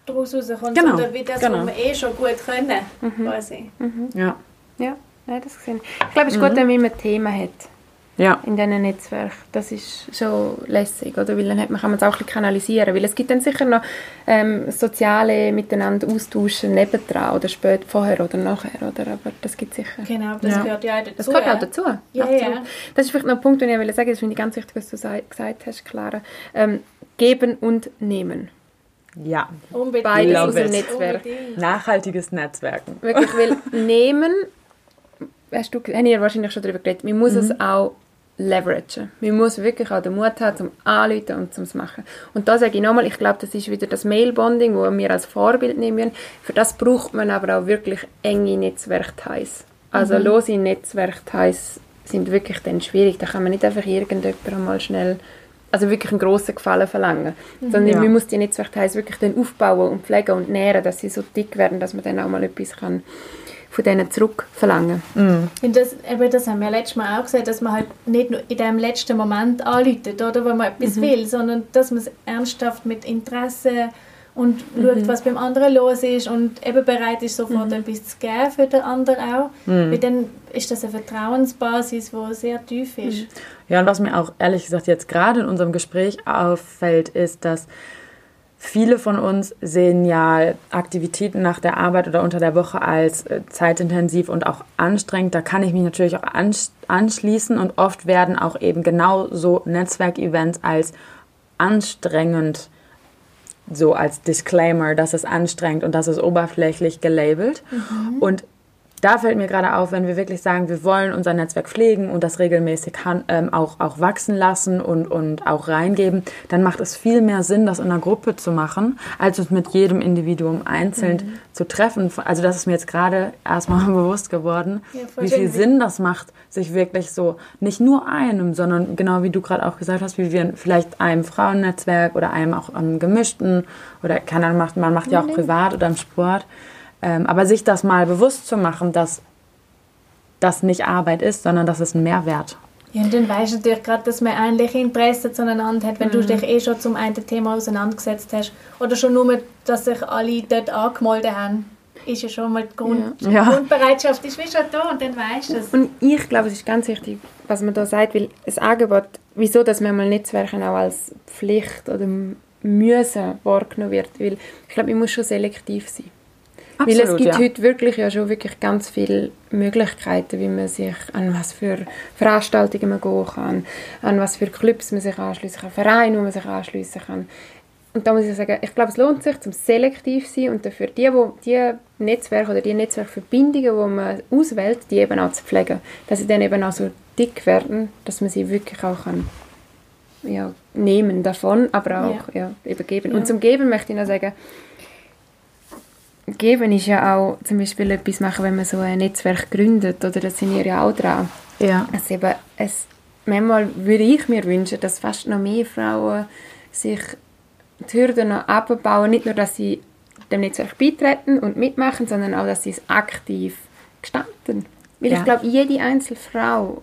daraus rauskommt,
Genau,
sondern wie das,
genau.
was wir eh schon gut können,
Mhm.
quasi.
Ja.
Ja, nein, das gesehen. Ich glaube, es ist gut, wenn man immer Themen hat
Ja.
in diesen Netzwerken. Das ist schon lässig, oder? Weil dann hat man, kann man es auch ein bisschen kanalisieren. Weil es gibt dann sicher noch ähm, soziale miteinander austauschen nebendran oder später, vorher oder nachher, oder? Aber das gibt sicher.
Genau, das
Ja.
gehört ja auch dazu.
Das gehört auch dazu.
Ja,
Absolut.
ja.
Das ist vielleicht noch ein Punkt, den ich wollte sagen Das finde ich ganz wichtig, was du gesagt hast, Clara. Ähm, geben und nehmen.
Ja.
Unbedingt.
Beides
aus dem
Netzwerk.
Unbedingt.
Nachhaltiges Netzwerken.
Wirklich, weil nehmen, hast du, haben ihr wahrscheinlich schon darüber geredet, man muss es auch leveragen. Man muss wirklich auch den Mut haben, zum Anrufen und zum machen. Und da sage ich nochmal, ich glaube, das ist wieder das Mail-Bonding, wo wir als Vorbild nehmen. Für das braucht man aber auch wirklich enge Netzwerkteils. Also lose Netzwerkteils sind wirklich dann schwierig. Da kann man nicht einfach irgendjemandem mal schnell also wirklich einen grossen Gefallen verlangen. Sondern
Ja.
man muss die Netzwerkteils wirklich dann aufbauen und pflegen und nähren, dass sie so dick werden, dass man dann auch mal etwas kann von denen zurückverlangen.
Und das, eben, das haben wir letztes Mal auch gesagt, dass man halt nicht nur in dem letzten Moment anläutet, oder, wo man etwas will, sondern dass man es ernsthaft mit Interesse und schaut, was beim anderen los ist und eben bereit ist, sofort etwas zu geben für den anderen auch. Weil dann ist das eine Vertrauensbasis, die sehr tief ist.
Ja, und was mir auch ehrlich gesagt jetzt gerade in unserem Gespräch auffällt, ist, dass viele von uns sehen ja Aktivitäten nach der Arbeit oder unter der Woche als äh, zeitintensiv und auch anstrengend. Da kann ich mich natürlich auch ansch- anschließen und oft werden auch eben genau so Netzwerkevents als anstrengend so als Disclaimer, das ist anstrengend und das ist oberflächlich gelabelt. Und da fällt mir gerade auf, wenn wir wirklich sagen, wir wollen unser Netzwerk pflegen und das regelmäßig ähm, auch, auch wachsen lassen und, und auch reingeben, dann macht es viel mehr Sinn, das in einer Gruppe zu machen, als uns mit jedem Individuum einzeln zu treffen. Also das ist mir jetzt gerade erstmal bewusst geworden,
Ja,
wie viel. Sinn das macht, sich wirklich so nicht nur einem, sondern genau wie du gerade auch gesagt hast, wie wir vielleicht einem Frauennetzwerk oder einem auch am gemischten oder keine Ahnung, macht, man macht ja auch privat oder im Sport, ähm, aber sich das mal bewusst zu machen, dass das nicht Arbeit ist, sondern das ist ein Mehrwert.
Ja, und dann weißt du natürlich gerade, dass man ähnliche Interessen zueinander hat, wenn du dich eh schon zum einen Thema auseinandergesetzt hast. Oder schon nur, dass sich alle dort angemeldet haben, ist ja schon mal die Grund
Ja.
Grundbereitschaft ist wie schon da und dann weißt du es.
Und ich glaube, es ist ganz wichtig, was man da sagt, weil das Angebot, wieso dass man mal Netzwerke auch als Pflicht oder Müssen wahrgenommen wird, weil ich glaube, man muss schon selektiv sein. Weil es
Absolut,
gibt
ja.
heute wirklich ja schon wirklich ganz viele Möglichkeiten, wie man sich an was für Veranstaltungen man gehen kann, an was für Clubs man sich anschließen kann, Vereine, wo man sich anschließen kann. Und da muss ich sagen, ich glaube, es lohnt sich, zum selektiv zu sein und dafür die, wo, die Netzwerke oder die Netzwerkverbindungen, die man auswählt, die eben auch zu pflegen. Dass sie dann eben auch so dick werden, dass man sie wirklich auch kann, ja, nehmen davon, aber auch ja. eben geben. Und zum Geben möchte ich noch sagen, Geben ist ja auch zum Beispiel etwas machen, wenn man so ein Netzwerk gründet, oder das sind ihr ja auch dran.
Ja.
Also eben, es, manchmal würde ich mir wünschen, dass fast noch mehr Frauen sich die Hürden noch abbauen, nicht nur, dass sie dem Netzwerk beitreten und mitmachen, sondern auch, dass sie es aktiv gestalten. Weil
Ja.
ich glaube, jede einzelne Frau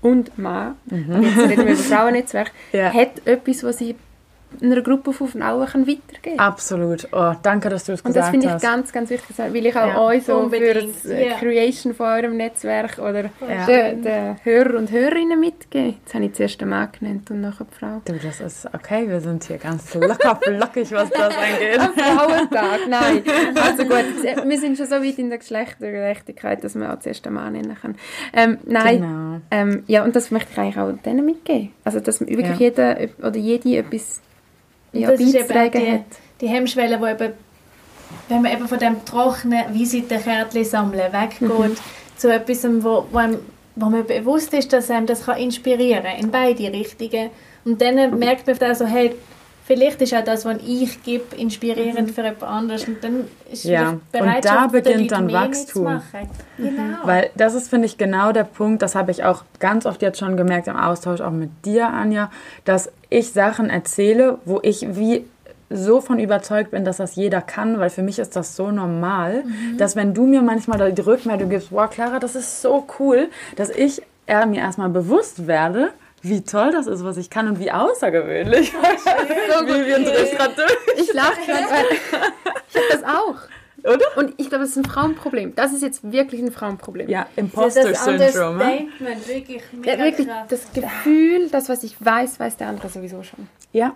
und Mann, aber jetzt reden wir über Frauennetzwerk,
Ja.
hat etwas, was sie einer Gruppe von Frauen kann weitergeben kann.
Absolut. Oh, danke, dass du es
Und das
gesagt
finde ich
hast.
ganz, ganz wichtig, weil ich auch
Ja,
euch so für
unbedingt,
das äh,
ja.
Creation von eurem Netzwerk oder
Ja.
den, den Hörer und Hörerinnen mitgeben. Jetzt habe ich zuerst den Mann genannt und nachher die Frau.
Du, das ist okay, wir sind hier ganz locker flockig, was das angeht.
Frauentag, nein. Also gut, wir sind schon so weit in der Geschlechtergerechtigkeit, dass man auch zuerst den Mann nennen kann. Ähm, nein,
Genau.
ähm, ja, und das möchte ich eigentlich auch denen mitgeben. Also, dass wirklich
Ja.
jeder oder jede etwas ja,
das ist eben auch die,
hat.
die Hemmschwelle, wo eben, wenn man eben von dem trockenen Visitenkärtchen sammeln weggeht,
Mhm.
zu etwas, wo, wo, einem, wo man bewusst ist, dass einem das kann inspirieren kann, in beide Richtungen. Und dann merkt man dann so, hey, vielleicht ist auch das, was ich gebe, inspirierend für jemand anderes und dann ist
Ja,
Bereitschaft
und da beginnt dann Wachstum.
Genau.
Weil das ist, finde ich, genau der Punkt, das habe ich auch ganz oft jetzt schon gemerkt im Austausch auch mit dir, Anja, dass ich Sachen erzähle, wo ich wie so von überzeugt bin, dass das jeder kann, weil für mich ist das so normal, dass wenn du mir manchmal die Rückmeldung gibst, wow, Clara, das ist so cool, dass ich mir erstmal bewusst werde, wie toll das ist, was ich kann und wie außergewöhnlich. wie wir gerade durch.
Ich lache gerade, weil ich habe das auch.
Oder?
Und ich glaube, das ist ein Frauenproblem. Das ist jetzt wirklich ein Frauenproblem.
Ja,
das
Imposter-Syndrom. ne?
Understatement, wirklich mega
Ja, wirklich
krass.
das Gefühl, das, was ich weiß, weiß der andere sowieso schon.
Ja,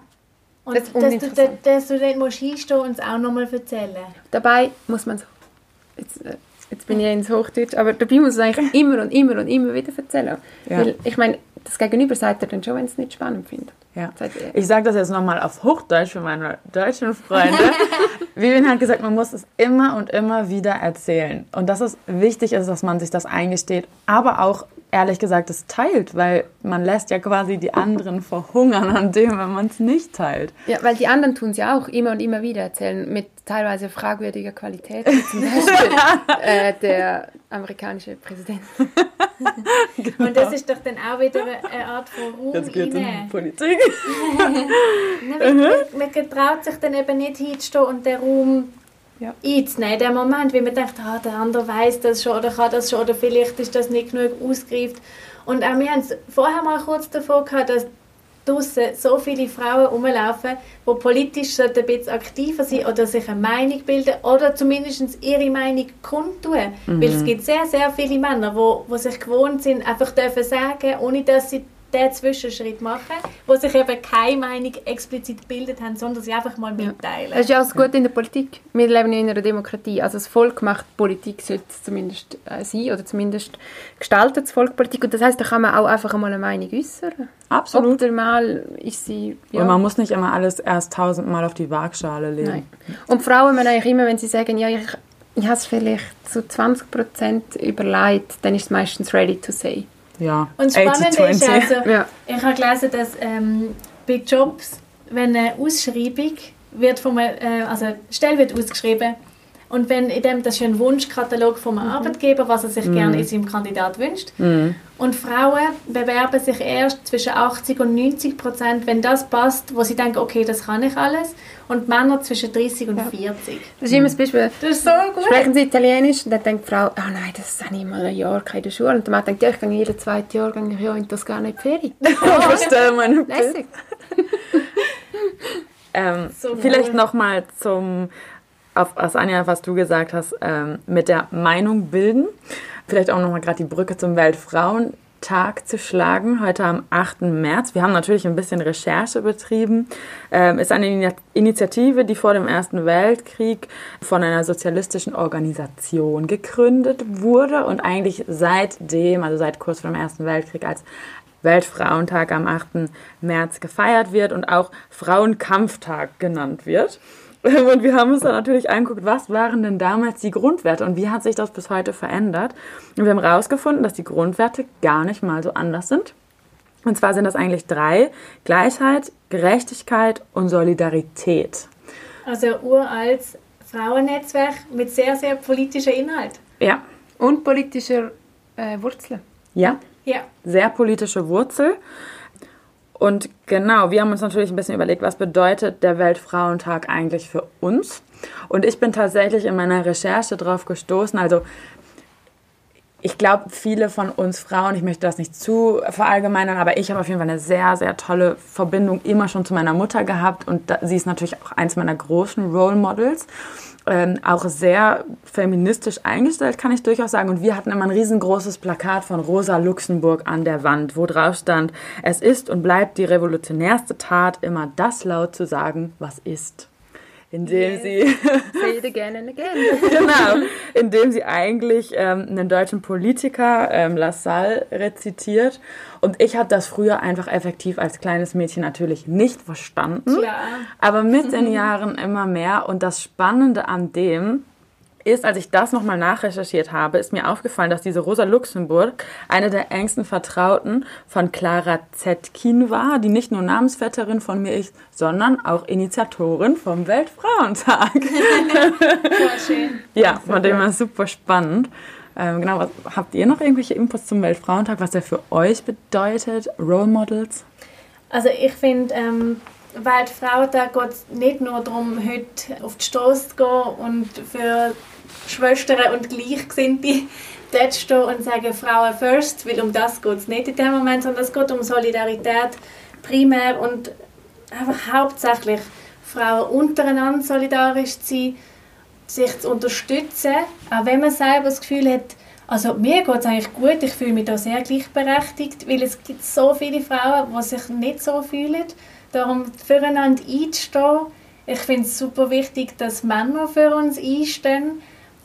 Und
das ist
dass du,
uninteressant.
dass du dann musst hinstehen und es auch nochmal erzählen.
Dabei muss man so, jetzt, äh, jetzt bin ich ins Hochdeutsch, aber dabei muss man eigentlich immer und immer und immer wieder erzählen.
Ja.
Weil, ich meine, das Gegenüber sagt er dann schon, wenn es nicht spannend findet.
Ja. Ich sage das jetzt nochmal auf Hochdeutsch für meine deutschen Freunde. Vivian hat gesagt, man muss es immer und immer wieder erzählen. Und dass es wichtig ist, dass man sich das eingesteht, aber auch ehrlich gesagt es teilt, weil man lässt ja quasi die anderen verhungern an dem, wenn man es nicht teilt.
Ja, weil die anderen tun es ja auch immer und immer wieder erzählen, mit teilweise fragwürdiger Qualität, wie zum Beispiel äh, der amerikanische Präsident.
Und das ist doch dann auch wieder eine Art von Ruhm
Jetzt geht
rein.
Politik.
Nein, man, man getraut sich dann eben nicht hinzustehen und den Raum
Ja.
einzunehmen. Der Moment, wie man denkt, ah, der andere weiß das schon oder kann das schon oder vielleicht ist das nicht genug ausgereift. Und auch wir haben es vorher mal kurz davon gehabt, dass draussen so viele Frauen rumlaufen, die politisch ein bisschen aktiver sein oder sich eine Meinung bilden oder zumindest ihre Meinung kundtun. Weil es gibt sehr, sehr viele Männer, die, die sich gewohnt sind, einfach dürfen sagen, ohne dass sie den Zwischenschritt machen, wo sich eben keine Meinung explizit gebildet haben, sondern sie einfach mal mitteilen.
Das ist ja auch das Gute in der Politik. Wir leben ja in einer Demokratie. Also das Volk macht Politik, sollte es zumindest äh, sein, oder zumindest gestaltet das Volk Politik. Und das heißt, da kann man auch einfach einmal eine Meinung äußern.
Absolut.
Optimal ist sie... Ja.
Und man muss nicht immer alles erst tausendmal auf die Waagschale legen.
Nein. Und Frauen müssen eigentlich immer, wenn sie sagen, ja, ich, ich habe es vielleicht zu 20% überlegt, dann ist es meistens ready to say.
Ja,
Und das Spannende ist
80-20.
also,
Ja.
ich habe gelesen, dass ähm, bei Jobs, wenn eine Ausschreibung wird vom, äh, also Stelle wird ausgeschrieben und wenn in dem, das ist ein Wunschkatalog vom Arbeitgeber, was er sich gerne in seinem Kandidat wünscht. Und Frauen bewerben sich erst zwischen 80 und 90 Prozent, wenn das passt, wo sie denken, okay, das kann ich alles. Und Männer zwischen 30 und 40.
Das ist immer das Beispiel.
Das ist so gut.
Sprechen Sie Italienisch? Und dann denkt die Frau, ah nein, das habe ich mal ein Jahr in der Schule. Und der Mann denkt, ja, ich gehe jeden zweiten Jahr gehe ich ja in das gar nicht Ferien.
Verstell meine
Lässig.
Ähm,
So
vielleicht nochmal zum, auf, was Anja, was du gesagt hast, ähm, mit der Meinung bilden. Vielleicht auch nochmal gerade die Brücke zum Weltfrauentag zu schlagen, heute am 8. März. Wir haben natürlich ein bisschen Recherche betrieben. Ähm, ist eine Ini- Initiative, die vor dem Ersten Weltkrieg von einer sozialistischen Organisation gegründet wurde und eigentlich seitdem, also seit kurz vor dem Ersten Weltkrieg, als Weltfrauentag am 8. März gefeiert wird und auch Frauenkampftag genannt wird. Und wir haben uns dann natürlich angeguckt, was waren denn damals die Grundwerte und wie hat sich das bis heute verändert. Und wir haben herausgefunden, dass die Grundwerte gar nicht mal so anders sind. Und zwar sind das eigentlich drei. Gleichheit, Gerechtigkeit und Solidarität.
Also uraltes Frauennetzwerk mit sehr, sehr politischer Inhalt.
Ja,
Und politischer äh, Wurzeln.
ja,
Ja.
sehr politische Wurzel. Und genau, wir haben uns natürlich ein bisschen überlegt, was bedeutet der Weltfrauentag eigentlich für uns? Und ich bin tatsächlich in meiner Recherche darauf gestoßen, also ich glaube, viele von uns Frauen, ich möchte das nicht zu verallgemeinern, aber ich habe auf jeden Fall eine sehr, sehr tolle Verbindung immer schon zu meiner Mutter gehabt und da, sie ist natürlich auch eins meiner großen Role Models. Ähm, auch sehr feministisch eingestellt, kann ich durchaus sagen. Und wir hatten immer ein riesengroßes Plakat von Rosa Luxemburg an der Wand, wo drauf stand, es ist und bleibt die revolutionärste Tat, immer das laut zu sagen, was ist. Indem sie
Say it again and again.
genau, indem sie eigentlich ähm, einen deutschen Politiker, ähm, Lassalle, rezitiert. Und ich habe das früher einfach effektiv als kleines Mädchen natürlich nicht verstanden.
Klar.
Aber mit den Jahren immer mehr. Und das Spannende an dem ist, als ich das nochmal nachrecherchiert habe, ist mir aufgefallen, dass diese Rosa Luxemburg eine der engsten Vertrauten von Clara Zetkin war, die nicht nur Namensvetterin von mir ist, sondern auch Initiatorin vom Weltfrauentag.
Schön.
ja, von dem her super spannend. Ähm, genau, was, habt ihr noch irgendwelche Infos zum Weltfrauentag, was der für euch bedeutet? Role Models?
Also ich finde, ähm, Weltfrauentag geht es nicht nur darum, heute auf die Straße zu gehen und für Schwestern und Gleichgesinnte dort stehen und sagen Frauen first, weil um das geht es nicht in dem Moment, sondern es geht um Solidarität primär und einfach hauptsächlich Frauen untereinander solidarisch zu sein, sich zu unterstützen, auch wenn man selber das Gefühl hat, also mir geht es eigentlich gut, ich fühle mich da sehr gleichberechtigt, weil es gibt so viele Frauen, die sich nicht so fühlen. Darum füreinander einzustehen. Ich finde es super wichtig, dass Männer für uns einstehen,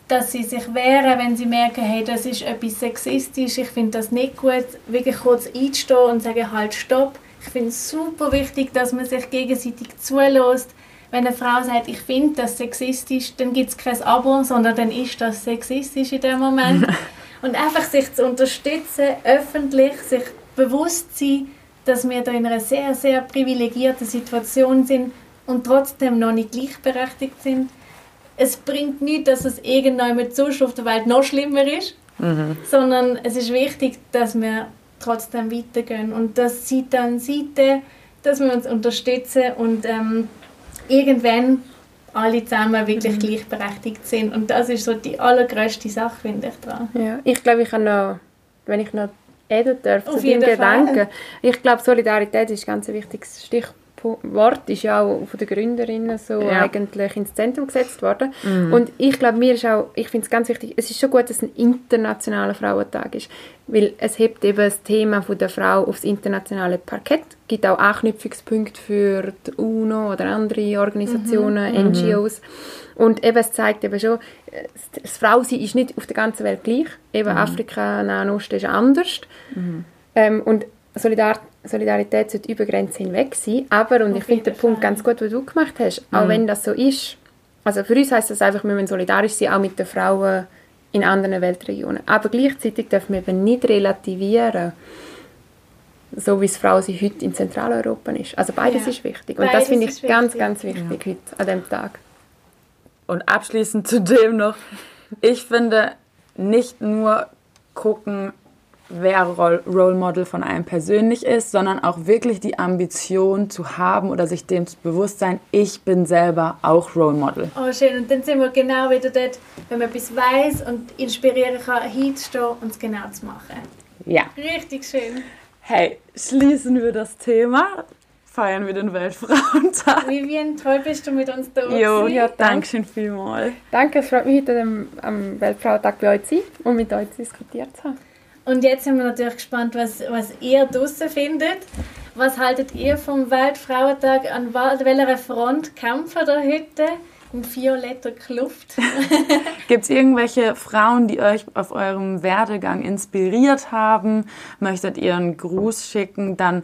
dass sie sich wehren, wenn sie merken, hey, das ist etwas sexistisch, ich finde das nicht gut, wirklich kurz einzustehen und sagen, halt, stopp. Ich finde es super wichtig, dass man sich gegenseitig zulässt. Wenn eine Frau sagt, ich finde das sexistisch, dann gibt es kein Abo, sondern dann ist das sexistisch in dem Moment. und einfach sich zu unterstützen, öffentlich, sich bewusst sein, dass wir da in einer sehr, sehr privilegierten Situation sind und trotzdem noch nicht gleichberechtigt sind. Es bringt nichts, dass es irgendjemand sonst auf der Welt noch schlimmer ist, sondern es ist wichtig, dass wir trotzdem weitergehen und das Seite an Seite, dass wir uns unterstützen und ähm, irgendwann alle zusammen wirklich gleichberechtigt sind. Und das ist so die allergrößte Sache, finde ich, dran.
Ja, ich glaube, ich kann noch, wenn ich noch reden darf, zu
Auf
deinem
jeden
Gedanken.
Fall.
Ich glaube, Solidarität ist ein ganz wichtiges Stichwort, ist ja auch von den Gründerinnen so
Ja.
eigentlich ins Zentrum gesetzt worden. Und ich glaube, mir ist auch, ich finde es ganz wichtig, es ist schon gut, dass es ein internationaler Frauentag ist, weil es hebt eben das Thema von der Frau aufs internationale Parkett, gibt auch Anknüpfungspunkte für die UNO oder andere Organisationen, NGOs. Und eben, es zeigt eben schon, das Frausein ist nicht auf der ganzen Welt gleich. Eben Afrika, Nahen Osten ist anders. Ähm, und Solidar Solidarität sollte über Grenzen hinweg sein. Aber, und ich finde den Punkt ganz gut, den du gemacht hast, auch wenn das so ist, also für uns heißt das einfach, wir müssen solidarisch sein, auch mit den Frauen in anderen Weltregionen. Aber gleichzeitig dürfen wir eben nicht relativieren, so wie es Frau sie heute in Zentraleuropa ist. Also beides
Ja.
ist wichtig. Und
Beides
das finde ich ganz,
wichtig.
ganz wichtig heute, an dem Tag.
Und abschließend zu dem noch, ich finde, nicht nur gucken, wer Rol- Role Model von einem persönlich ist, sondern auch wirklich die Ambition zu haben oder sich dem bewusst sein, ich bin selber auch Role Model.
Oh, schön. Und dann sind wir genau wieder dort, wenn man etwas weiß und inspirieren kann, hinzustehen und es genau zu machen.
Ja.
Richtig schön.
Hey, schließen wir das Thema, feiern wir den Weltfrauentag.
Vivian, toll bist du mit uns da.
Jo, ja, danke schön vielmals.
Danke, es freut mich heute am, am Weltfrauentag bei euch zu sein und mit euch diskutiert zu haben.
Und jetzt sind wir natürlich gespannt, was, was ihr draussen findet. Was haltet ihr vom Weltfrauentag? An welcher Front kämpfen da heute? In violetter Kluft.
Gibt es irgendwelche Frauen, die euch auf eurem Werdegang inspiriert haben? Möchtet ihr einen Gruß schicken? Dann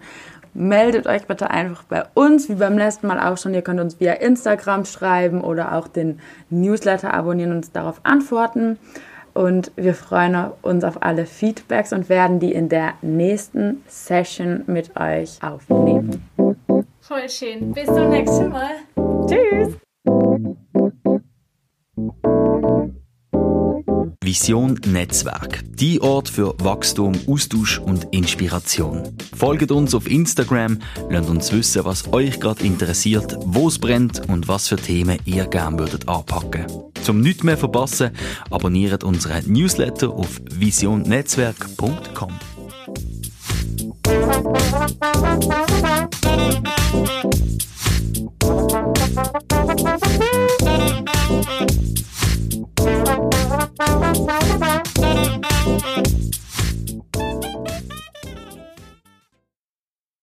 meldet euch bitte einfach bei uns, wie beim letzten Mal auch schon. Ihr könnt uns via Instagram schreiben oder auch den Newsletter abonnieren und uns darauf antworten. Und wir freuen uns auf alle Feedbacks und werden die in der nächsten Session mit euch aufnehmen.
Voll schön. Bis zum nächsten Mal.
Tschüss!
Vision Netzwerk. Die Ort für Wachstum, Austausch und Inspiration. Folgt uns auf Instagram, lasst uns wissen, was euch gerade interessiert, wo es brennt und was für Themen ihr gerne würdet anpacken. Zum nichts mehr verpassen, abonniert unseren Newsletter auf visionnetzwerk.com. Thank you. Musik